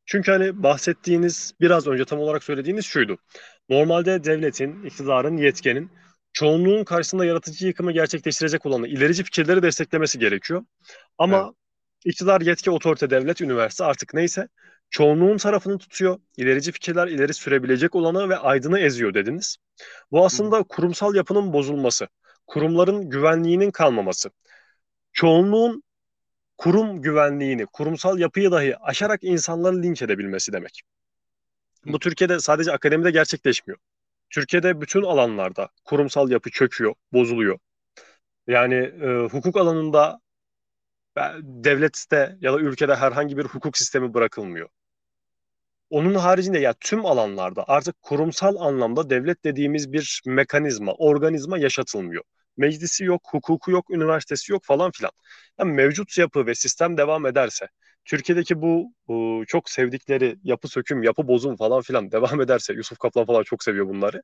Çünkü hani bahsettiğiniz biraz önce tam olarak söylediğiniz şuydu. Normalde devletin, iktidarın, yetkenin çoğunluğun karşısında yaratıcı yıkımı gerçekleştirecek olanı ilerici fikirleri desteklemesi gerekiyor. Ama evet. iktidar, yetki, otorite, devlet, üniversite artık neyse çoğunluğun tarafını tutuyor. İlerici fikirler ileri sürebilecek olanı ve aydını eziyor dediniz. Bu aslında kurumsal yapının bozulması, kurumların güvenliğinin kalmaması, çoğunluğun kurum güvenliğini, kurumsal yapıyı dahi aşarak insanları linç edebilmesi demek. Bu Türkiye'de sadece akademide gerçekleşmiyor. Türkiye'de bütün alanlarda kurumsal yapı çöküyor, bozuluyor. Yani e, hukuk alanında devlette ya da ülkede herhangi bir hukuk sistemi bırakılmıyor. Onun haricinde ya tüm alanlarda artık kurumsal anlamda devlet dediğimiz bir mekanizma, organizma yaşatılmıyor. Meclisi yok, hukuku yok, üniversitesi yok falan filan. Yani mevcut yapı ve sistem devam ederse, Türkiye'deki bu, bu çok sevdikleri yapı söküm, yapı bozum falan filan devam ederse, Yusuf Kaplan falan çok seviyor bunları.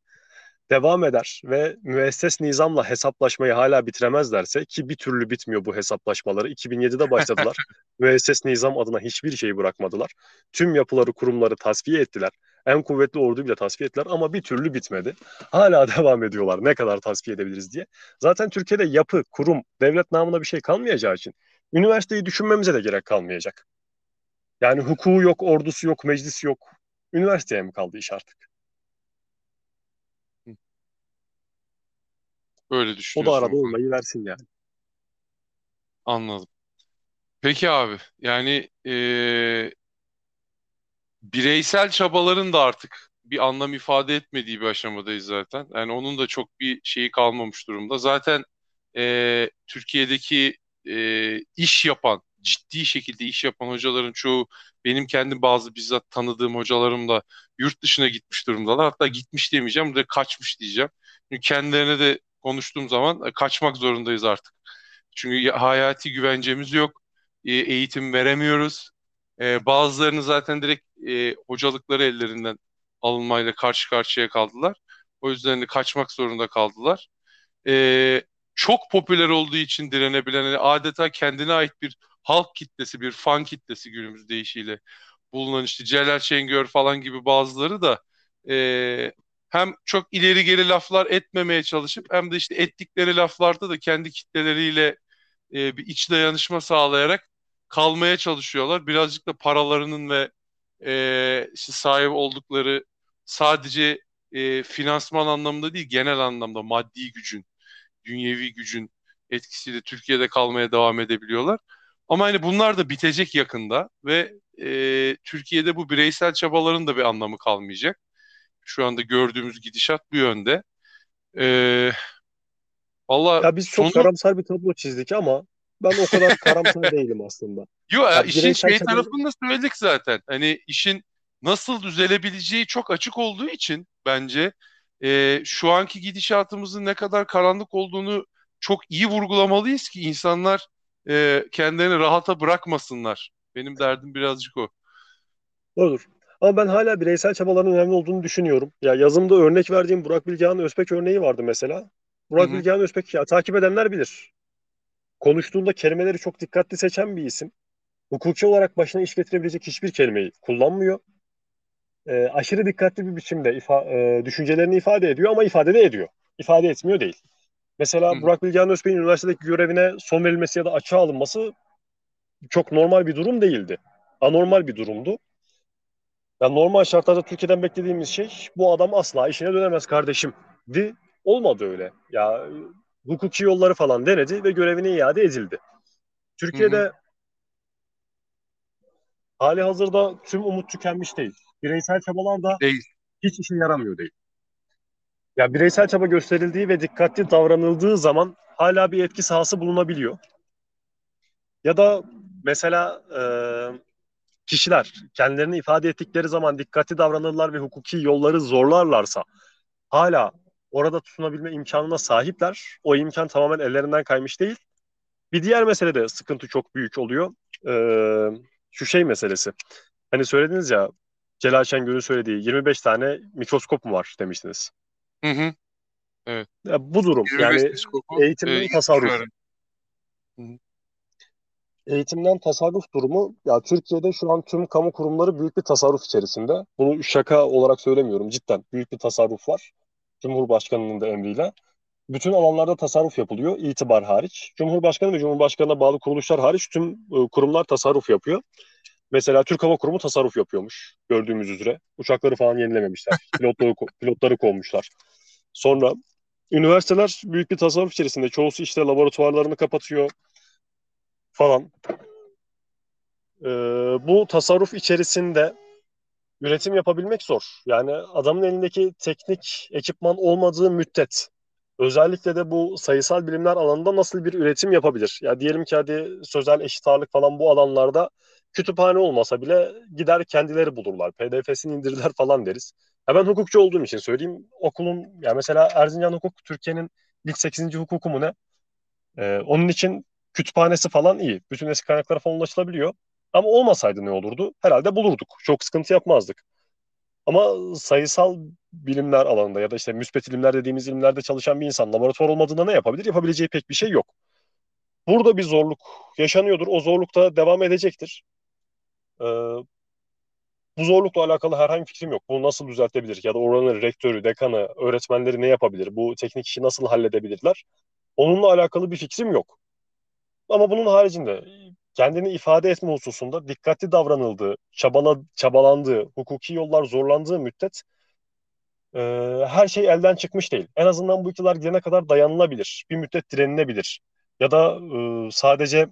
Devam eder ve müesses nizamla hesaplaşmayı hala bitiremezlerse ki bir türlü bitmiyor bu hesaplaşmaları. 2007'de başladılar. müesses nizam adına hiçbir şeyi bırakmadılar. Tüm yapıları, kurumları tasfiye ettiler. En kuvvetli ordu bile tasfiye ettiler ama bir türlü bitmedi. Hala devam ediyorlar ne kadar tasfiye edebiliriz diye. Zaten Türkiye'de yapı, kurum, devlet namına bir şey kalmayacağı için üniversiteyi düşünmemize de gerek kalmayacak. Yani hukuku yok, ordusu yok, meclisi yok. Üniversiteye mi kaldı iş artık? Öyle O da düşünüyorsun. arada olmayı versin yani. Anladım. Peki abi yani e, bireysel çabaların da artık bir anlam ifade etmediği bir aşamadayız zaten. Yani onun da çok bir şeyi kalmamış durumda. Zaten e, Türkiye'deki e, iş yapan, ciddi şekilde iş yapan hocaların çoğu benim kendim bazı bizzat tanıdığım hocalarım da yurt dışına gitmiş durumdalar. Hatta gitmiş demeyeceğim, de kaçmış diyeceğim. Çünkü kendilerine de konuştuğum zaman e, kaçmak zorundayız artık. Çünkü hayati güvencemiz yok. E, eğitim veremiyoruz. E, bazılarını zaten direkt e, hocalıkları ellerinden alınmayla karşı karşıya kaldılar. O yüzden de kaçmak zorunda kaldılar. E, çok popüler olduğu için direnebilen yani adeta kendine ait bir halk kitlesi, bir fan kitlesi günümüz deyişiyle bulunan işte Celal Şengör falan gibi bazıları da e, hem çok ileri geri laflar etmemeye çalışıp hem de işte ettikleri laflarda da kendi kitleleriyle e, bir iç dayanışma sağlayarak kalmaya çalışıyorlar. Birazcık da paralarının ve e, işte sahip oldukları sadece e, finansman anlamında değil genel anlamda maddi gücün, dünyevi gücün etkisiyle Türkiye'de kalmaya devam edebiliyorlar. Ama hani bunlar da bitecek yakında ve e, Türkiye'de bu bireysel çabaların da bir anlamı kalmayacak. Şu anda gördüğümüz gidişat bu yönde. E, Valla Ya biz sonu çok karamsar bir tablo çizdik ama ben o kadar karamsar değilim aslında. Yo, ya Ya işin şey çabalar tarafını da söyledik zaten. Hani işin nasıl düzelebileceği çok açık olduğu için bence e, şu anki gidişatımızın ne kadar karanlık olduğunu çok iyi vurgulamalıyız ki insanlar e, kendilerini rahata bırakmasınlar. Benim derdim birazcık o. olur. Ama ben hala bireysel çabaların önemli olduğunu düşünüyorum. Ya yazımda örnek verdiğim Burak Bilgehan Özpek örneği vardı mesela. Burak hı, Bilgehan Özpek ya takip edenler bilir. Konuştuğunda kelimeleri çok dikkatli seçen bir isim. Hukuki olarak başına iş getirebilecek hiçbir kelimeyi kullanmıyor. E, aşırı dikkatli bir biçimde ifa, e, düşüncelerini ifade ediyor ama ifade de ediyor. İfade etmiyor değil. Mesela hı, Burak Bilgehan Özbey'in üniversitedeki görevine son verilmesi ya da açığa alınması çok normal bir durum değildi. Anormal bir durumdu. Yani normal şartlarda Türkiye'den beklediğimiz şey bu adam asla işine dönemez kardeşim. Di olmadı öyle. Ya hukuki yolları falan denedi ve görevine iade edildi. hı hı. Türkiye'de hali hazırda tüm umut tükenmiş değil. Bireysel çabalar da Değil. hiç işe yaramıyor değil. Ya bireysel çaba gösterildiği ve dikkatli davranıldığı zaman hala bir etki sahası bulunabiliyor. Ya da mesela e, kişiler kendilerini ifade ettikleri zaman dikkatli davranırlar ve hukuki yolları zorlarlarsa hala orada tutunabilme imkanına sahipler. O imkan tamamen ellerinden kaymış değil. Bir diğer mesele de sıkıntı çok büyük oluyor. Ee, şu şey meselesi. Hani söylediniz ya Celal Şengör'ün söylediği 25 tane mikroskop mu var demiştiniz. Hı hı. Evet. Ya bu durum 25 yani e, eğitimden yılbaşı tasarruf. öğrenci. Hı hı, Eğitimden tasarruf durumu ya Türkiye'de şu an tüm kamu kurumları büyük bir tasarruf içerisinde. Bunu şaka olarak söylemiyorum cidden büyük bir tasarruf var. Cumhurbaşkanının da emriyle. Bütün alanlarda tasarruf yapılıyor itibar hariç. Cumhurbaşkanı ve Cumhurbaşkanı'na bağlı kuruluşlar hariç tüm e, kurumlar tasarruf yapıyor. Mesela Türk Hava Kurumu tasarruf yapıyormuş gördüğümüz üzere. Uçakları falan yenilememişler. Pilotları, pilotları kovmuşlar. Sonra üniversiteler büyük bir tasarruf içerisinde. Çoğusu işte laboratuvarlarını kapatıyor falan. Ee, bu tasarruf içerisinde üretim yapabilmek zor. Yani adamın elindeki teknik ekipman olmadığı müddet özellikle de bu sayısal bilimler alanında nasıl bir üretim yapabilir? Ya diyelim ki hadi sözel eşit ağırlık falan bu alanlarda kütüphane olmasa bile gider kendileri bulurlar. PDF'sini indirirler falan deriz. Ya ben hukukçu olduğum için söyleyeyim. Okulun ya mesela Erzincan Hukuk Türkiye'nin ilk 8. hukuku mu ne? Ee, onun için kütüphanesi falan iyi. Bütün eski kaynaklara falan ulaşılabiliyor. Ama olmasaydı ne olurdu? Herhalde bulurduk. Çok sıkıntı yapmazdık. Ama sayısal bilimler alanında ya da işte müspet ilimler dediğimiz ilimlerde çalışan bir insan laboratuvar olmadığında ne yapabilir? Yapabileceği pek bir şey yok. Burada bir zorluk yaşanıyordur. O zorluk da devam edecektir. Ee, bu zorlukla alakalı herhangi bir fikrim yok. Bunu nasıl düzeltebilir? Ya da oranın rektörü, dekanı, öğretmenleri ne yapabilir? Bu teknik işi nasıl halledebilirler? Onunla alakalı bir fikrim yok. Ama bunun haricinde kendini ifade etme hususunda dikkatli davranıldığı, çabala, çabalandığı, hukuki yollar zorlandığı müddet e, her şey elden çıkmış değil. En azından bu iktidar gidene kadar dayanılabilir. Bir müddet direnilebilir. Ya da e, sadece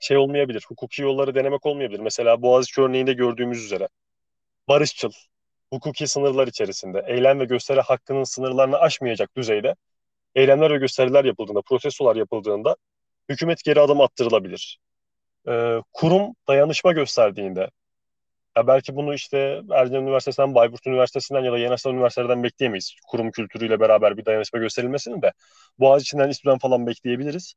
şey olmayabilir. Hukuki yolları denemek olmayabilir. Mesela Boğaziçi örneğinde gördüğümüz üzere barışçıl, hukuki sınırlar içerisinde eylem ve gösteri hakkının sınırlarını aşmayacak düzeyde eylemler ve gösteriler yapıldığında, protestolar yapıldığında hükümet geri adım attırılabilir. Ee, kurum dayanışma gösterdiğinde, ya belki bunu işte Erdoğan Üniversitesi'nden, Bayburt Üniversitesi'nden ya da Yeni Aslan Üniversitelerden bekleyemeyiz. Kurum kültürüyle beraber bir dayanışma gösterilmesini de Boğaziçi'nden, İSTÜ'den falan bekleyebiliriz.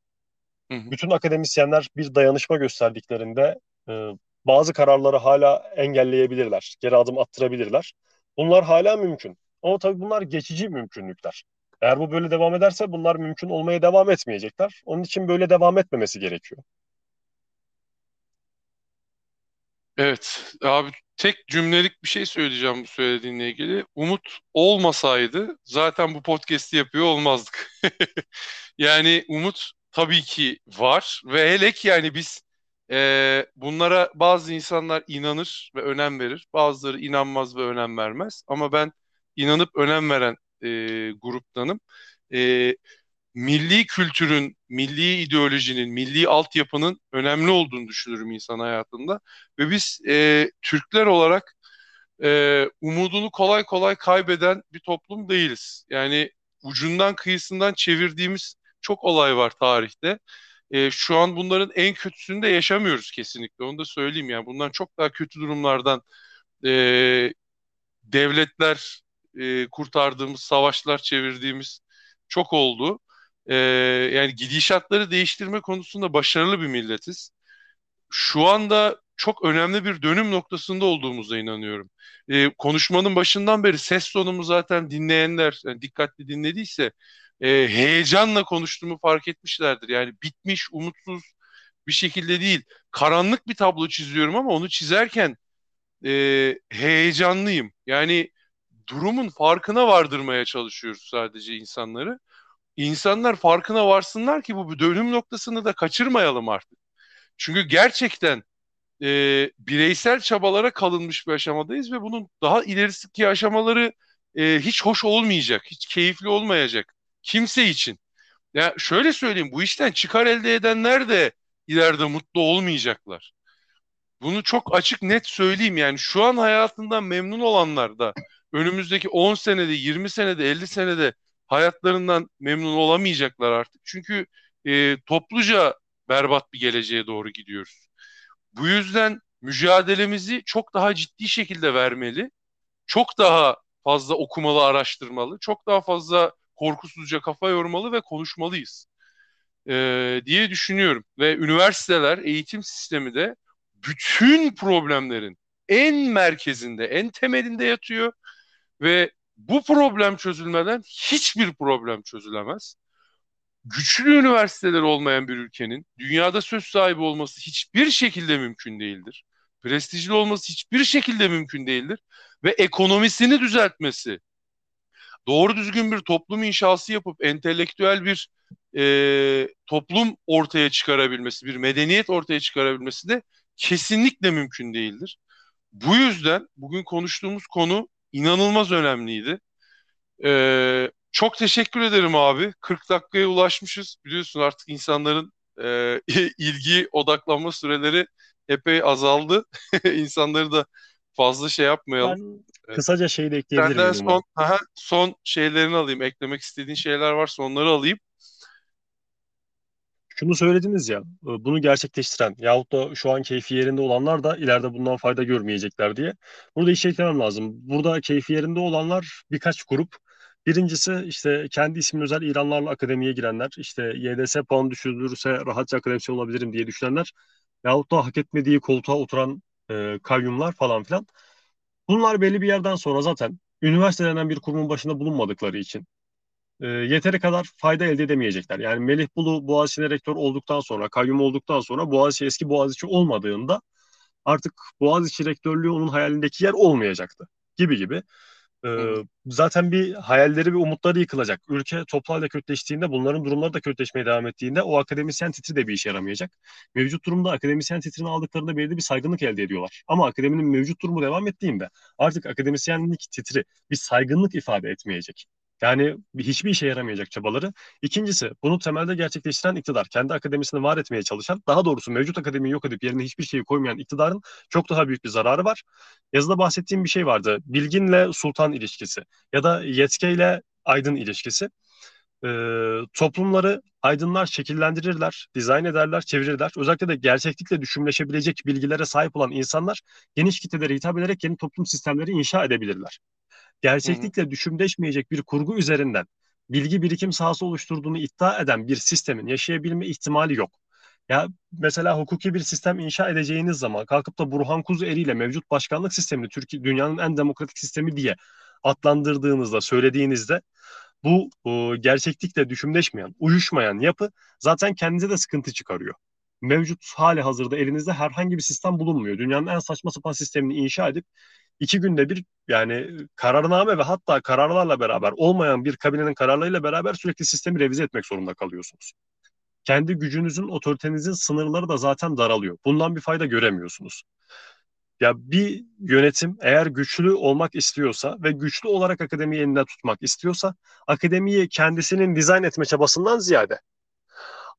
Hı hı. Bütün akademisyenler bir dayanışma gösterdiklerinde e, bazı kararları hala engelleyebilirler, geri adım attırabilirler. Bunlar hala mümkün. Ama tabii bunlar geçici mümkünlükler. Eğer bu böyle devam ederse bunlar mümkün olmaya devam etmeyecekler. Onun için böyle devam etmemesi gerekiyor. Evet abi tek cümlelik bir şey söyleyeceğim bu söylediğinle ilgili. Umut olmasaydı zaten bu podcast'i yapıyor olmazdık. yani umut tabii ki var ve hele ki yani biz e, bunlara bazı insanlar inanır ve önem verir. Bazıları inanmaz ve önem vermez. Ama ben inanıp önem veren e, gruptanım. E, milli kültürün, milli ideolojinin, milli altyapının önemli olduğunu düşünürüm insan hayatında. Ve biz e, Türkler olarak e, umudunu kolay kolay kaybeden bir toplum değiliz. Yani ucundan kıyısından çevirdiğimiz çok olay var tarihte. E, şu an bunların en kötüsünü de yaşamıyoruz kesinlikle. Onu da söyleyeyim yani. Bundan çok daha kötü durumlardan e, devletler e, kurtardığımız, savaşlar çevirdiğimiz çok oldu. E, yani gidişatları değiştirme konusunda başarılı bir milletiz. Şu anda çok önemli bir dönüm noktasında olduğumuza inanıyorum. E, konuşmanın başından beri ses tonumu zaten dinleyenler yani dikkatli dinlediyse e, heyecanla konuştuğumu fark etmişlerdir. Yani bitmiş, umutsuz bir şekilde değil. Karanlık bir tablo çiziyorum ama onu çizerken e, heyecanlıyım. Yani durumun farkına vardırmaya çalışıyoruz sadece insanları. İnsanlar farkına varsınlar ki bu dönüm noktasını da kaçırmayalım artık. Çünkü gerçekten e, bireysel çabalara kalınmış bir aşamadayız ve bunun daha ilerisindeki aşamaları e, hiç hoş olmayacak, hiç keyifli olmayacak kimse için. Ya şöyle söyleyeyim, bu işten çıkar elde edenler de ileride mutlu olmayacaklar. Bunu çok açık net söyleyeyim yani şu an hayatından memnun olanlar da önümüzdeki 10 senede, 20 senede, 50 senede hayatlarından memnun olamayacaklar artık. Çünkü e, topluca berbat bir geleceğe doğru gidiyoruz. Bu yüzden mücadelemizi çok daha ciddi şekilde vermeli. Çok daha fazla okumalı, araştırmalı. Çok daha fazla korkusuzca kafa yormalı ve konuşmalıyız e, diye düşünüyorum. Ve üniversiteler, eğitim sistemi de bütün problemlerin en merkezinde, en temelinde yatıyor ve bu problem çözülmeden hiçbir problem çözülemez. Güçlü üniversiteler olmayan bir ülkenin dünyada söz sahibi olması hiçbir şekilde mümkün değildir. Prestijli olması hiçbir şekilde mümkün değildir. Ve ekonomisini düzeltmesi, doğru düzgün bir toplum inşası yapıp entelektüel bir e, toplum ortaya çıkarabilmesi, bir medeniyet ortaya çıkarabilmesi de kesinlikle mümkün değildir. Bu yüzden bugün konuştuğumuz konu inanılmaz önemliydi. Ee, çok teşekkür ederim abi. 40 dakikaya ulaşmışız. Biliyorsun artık insanların e, ilgi odaklanma süreleri epey azaldı. İnsanları da fazla şey yapmayalım. Ben kısaca şey de ekleyebilirim. Senden son, aha, son şeylerini alayım. Eklemek istediğin şeyler varsa onları alayım şunu söylediniz ya, e, bunu gerçekleştiren yahut da şu an keyfi yerinde olanlar da ileride bundan fayda görmeyecekler diye. Burada işe eklemem lazım. Burada keyfi yerinde olanlar birkaç grup. Birincisi işte kendi ismin özel İranlarla akademiye girenler, işte YDS puan düşürülürse rahatça akademisyen olabilirim diye düşünenler yahut da hak etmediği koltuğa oturan e, kayyumlar falan filan. Bunlar belli bir yerden sonra zaten üniversite bir kurumun başında bulunmadıkları için e, yeteri kadar fayda elde edemeyecekler. Yani Melih Bulu Boğaziçi'ne rektör olduktan sonra, kayyum olduktan sonra Boğaziçi eski Boğaziçi olmadığında artık Boğaziçi rektörlüğü onun hayalindeki yer olmayacaktı gibi gibi. Ee, zaten bir hayalleri ve umutları yıkılacak. Ülke toplu halde kötüleştiğinde bunların durumları da kötüleşmeye devam ettiğinde o akademisyen titri de bir işe yaramayacak. Mevcut durumda akademisyen titrini aldıklarında belirli bir saygınlık elde ediyorlar. Ama akademinin mevcut durumu devam ettiğinde artık akademisyenlik titri bir saygınlık ifade etmeyecek. Yani hiçbir işe yaramayacak çabaları. İkincisi bunu temelde gerçekleştiren iktidar. Kendi akademisini var etmeye çalışan, daha doğrusu mevcut akademiyi yok edip yerine hiçbir şeyi koymayan iktidarın çok daha büyük bir zararı var. Yazıda bahsettiğim bir şey vardı. Bilginle sultan ilişkisi ya da yetkiyle aydın ilişkisi. Ee, toplumları aydınlar şekillendirirler, dizayn ederler, çevirirler. Özellikle de gerçeklikle düşümleşebilecek bilgilere sahip olan insanlar geniş kitlelere hitap ederek yeni toplum sistemleri inşa edebilirler gerçeklikle hı düşümleşmeyecek bir kurgu üzerinden bilgi birikim sahası oluşturduğunu iddia eden bir sistemin yaşayabilme ihtimali yok. Ya mesela hukuki bir sistem inşa edeceğiniz zaman kalkıp da Burhan Kuzueri ile mevcut başkanlık sistemini Türkiye dünyanın en demokratik sistemi diye adlandırdığınızda, söylediğinizde bu o, gerçeklikle düşümleşmeyen, uyuşmayan yapı zaten kendinize de sıkıntı çıkarıyor. Mevcut hali hazırda elinizde herhangi bir sistem bulunmuyor. Dünyanın en saçma sapan sistemini inşa edip iki günde bir yani kararname ve hatta kararlarla beraber olmayan bir kabinenin kararlarıyla beraber sürekli sistemi revize etmek zorunda kalıyorsunuz. Kendi gücünüzün, otoritenizin sınırları da zaten daralıyor. Bundan bir fayda göremiyorsunuz. Ya bir yönetim eğer güçlü olmak istiyorsa ve güçlü olarak akademiyi elinde tutmak istiyorsa akademiyi kendisinin dizayn etme çabasından ziyade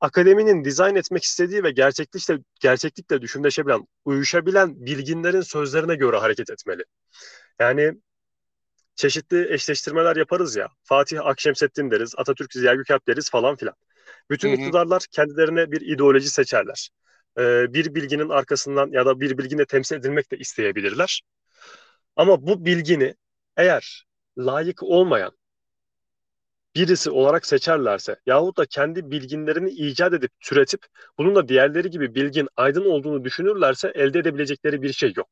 akademinin dizayn etmek istediği ve gerçeklikle, gerçeklikle düşünleşebilen, uyuşabilen bilginlerin sözlerine göre hareket etmeli. Yani çeşitli eşleştirmeler yaparız ya. Fatih Akşemseddin deriz, Atatürk Ziya Gökalp deriz falan filan. Bütün hı hı. iktidarlar kendilerine bir ideoloji seçerler. Ee, bir bilginin arkasından ya da bir bilgine temsil edilmek de isteyebilirler. Ama bu bilgini eğer layık olmayan, birisi olarak seçerlerse yahut da kendi bilginlerini icat edip türetip bunun da diğerleri gibi bilgin aydın olduğunu düşünürlerse elde edebilecekleri bir şey yok.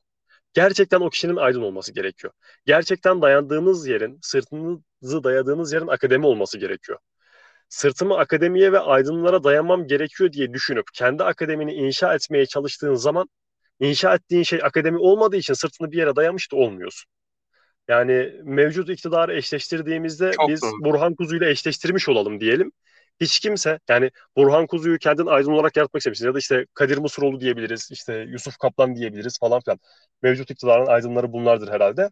Gerçekten o kişinin aydın olması gerekiyor. Gerçekten dayandığınız yerin, sırtınızı dayadığınız yerin akademi olması gerekiyor. Sırtımı akademiye ve aydınlara dayanmam gerekiyor diye düşünüp kendi akademini inşa etmeye çalıştığın zaman inşa ettiğin şey akademi olmadığı için sırtını bir yere dayamış da olmuyorsun. Yani mevcut iktidarı eşleştirdiğimizde Çok biz doğru. Burhan Kuzu ile eşleştirmiş olalım diyelim. Hiç kimse yani Burhan Kuzu'yu kendin aydın olarak yaratmak istemişsin ya da işte Kadir Mısıroğlu diyebiliriz, işte Yusuf Kaplan diyebiliriz falan filan. Mevcut iktidarın aydınları bunlardır herhalde.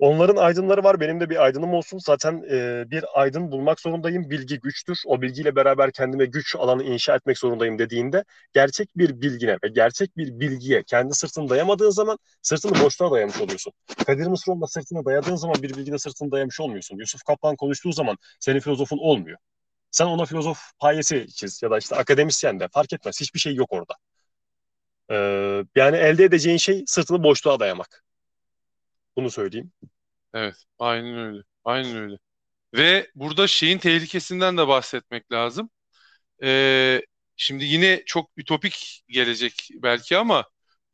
Onların aydınları var. Benim de bir aydınım olsun. Zaten e, bir aydın bulmak zorundayım. Bilgi güçtür. O bilgiyle beraber kendime güç alanı inşa etmek zorundayım dediğinde gerçek bir bilgine ve gerçek bir bilgiye kendi sırtını dayamadığın zaman sırtını boşluğa dayamış oluyorsun. Kadir Mısıroğlu'na sırtını dayadığın zaman bir bilgide sırtını dayamış olmuyorsun. Yusuf Kaplan konuştuğu zaman senin filozofun olmuyor. Sen ona filozof payesi çiz ya da işte akademisyen de fark etmez. Hiçbir şey yok orada. Ee, yani elde edeceğin şey sırtını boşluğa dayamak. Bunu söyleyeyim. Evet, aynen öyle. Aynen öyle. Ve burada şeyin tehlikesinden de bahsetmek lazım. Ee, şimdi yine çok ütopik gelecek belki ama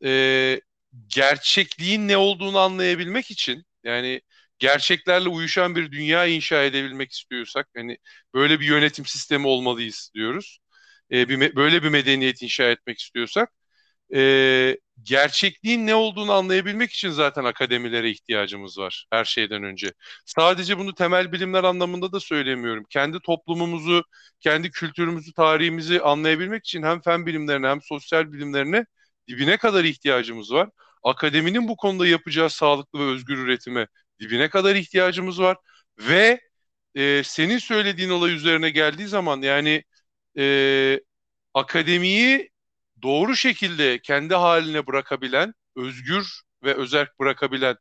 e, gerçekliğin ne olduğunu anlayabilmek için yani gerçeklerle uyuşan bir dünya inşa edebilmek istiyorsak hani böyle bir yönetim sistemi olmalıyız diyoruz. Ee, bir böyle bir medeniyet inşa etmek istiyorsak e, gerçekliğin ne olduğunu anlayabilmek için zaten akademilere ihtiyacımız var her şeyden önce. Sadece bunu temel bilimler anlamında da söylemiyorum. Kendi toplumumuzu, kendi kültürümüzü, tarihimizi anlayabilmek için hem fen bilimlerine hem sosyal bilimlerine dibine kadar ihtiyacımız var. Akademinin bu konuda yapacağı sağlıklı ve özgür üretime dibine kadar ihtiyacımız var. Ve e, senin söylediğin olay üzerine geldiği zaman yani e, akademiyi doğru şekilde kendi haline bırakabilen, özgür ve özerk bırakabilen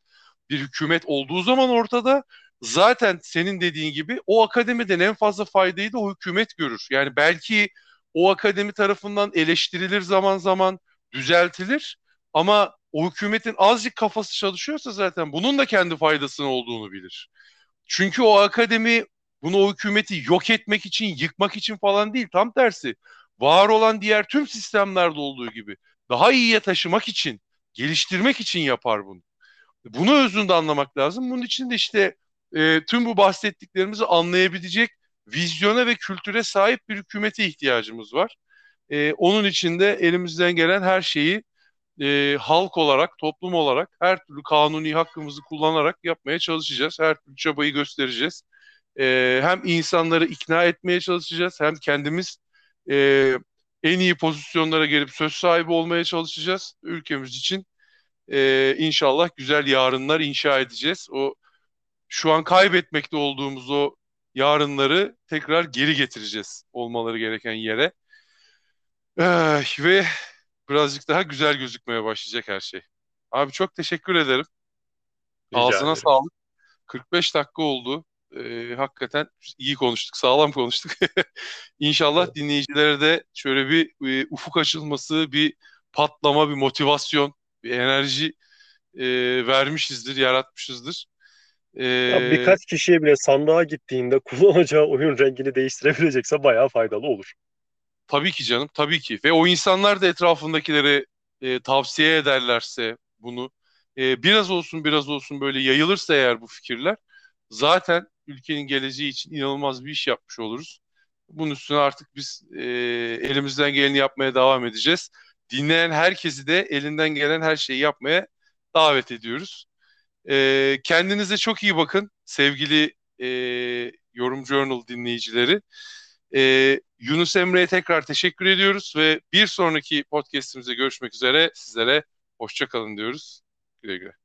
bir hükümet olduğu zaman ortada zaten senin dediğin gibi o akademiden en fazla faydayı da o hükümet görür. Yani belki o akademi tarafından eleştirilir zaman zaman, düzeltilir ama o hükümetin azıcık kafası çalışıyorsa zaten bunun da kendi faydasının olduğunu bilir. Çünkü o akademi bunu o hükümeti yok etmek için, yıkmak için falan değil. Tam tersi var olan diğer tüm sistemlerde olduğu gibi daha iyiye taşımak için, geliştirmek için yapar bunu. Bunu özünde anlamak lazım. Bunun için de işte e, tüm bu bahsettiklerimizi anlayabilecek vizyona ve kültüre sahip bir hükümete ihtiyacımız var. E, onun için de elimizden gelen her şeyi e, halk olarak, toplum olarak her türlü kanuni hakkımızı kullanarak yapmaya çalışacağız. Her türlü çabayı göstereceğiz. E, hem insanları ikna etmeye çalışacağız hem kendimiz e, en iyi pozisyonlara gelip söz sahibi olmaya çalışacağız. Ülkemiz için e, inşallah güzel yarınlar inşa edeceğiz. O şu an kaybetmekte olduğumuz o yarınları tekrar geri getireceğiz olmaları gereken yere. Eh, ve birazcık daha güzel gözükmeye başlayacak her şey. Abi çok teşekkür ederim. Rica Ağzına ederim. sağlık. 45 dakika oldu. Ee, hakikaten iyi konuştuk, sağlam konuştuk. İnşallah Evet. dinleyicilere de şöyle bir e, ufuk açılması, bir patlama, bir motivasyon, bir enerji e, vermişizdir, yaratmışızdır. Ya Ee, birkaç kişiye bile sandığa gittiğinde kullanacağı oyun rengini değiştirebilecekse bayağı faydalı olur. Tabii ki canım, tabii ki. Ve o insanlar da etrafındakilere e, tavsiye ederlerse bunu, e, biraz olsun biraz olsun böyle yayılırsa eğer bu fikirler, zaten ülkenin geleceği için inanılmaz bir iş yapmış oluruz. Bunun üstüne artık biz e, elimizden geleni yapmaya devam edeceğiz. Dinleyen herkesi de elinden gelen her şeyi yapmaya davet ediyoruz. E, kendinize çok iyi bakın sevgili e, Yorum Journal dinleyicileri. Ee, Yunus Emre'ye tekrar teşekkür ediyoruz ve bir sonraki podcast'imize görüşmek üzere. Sizlere hoşça kalın diyoruz. Güle güle.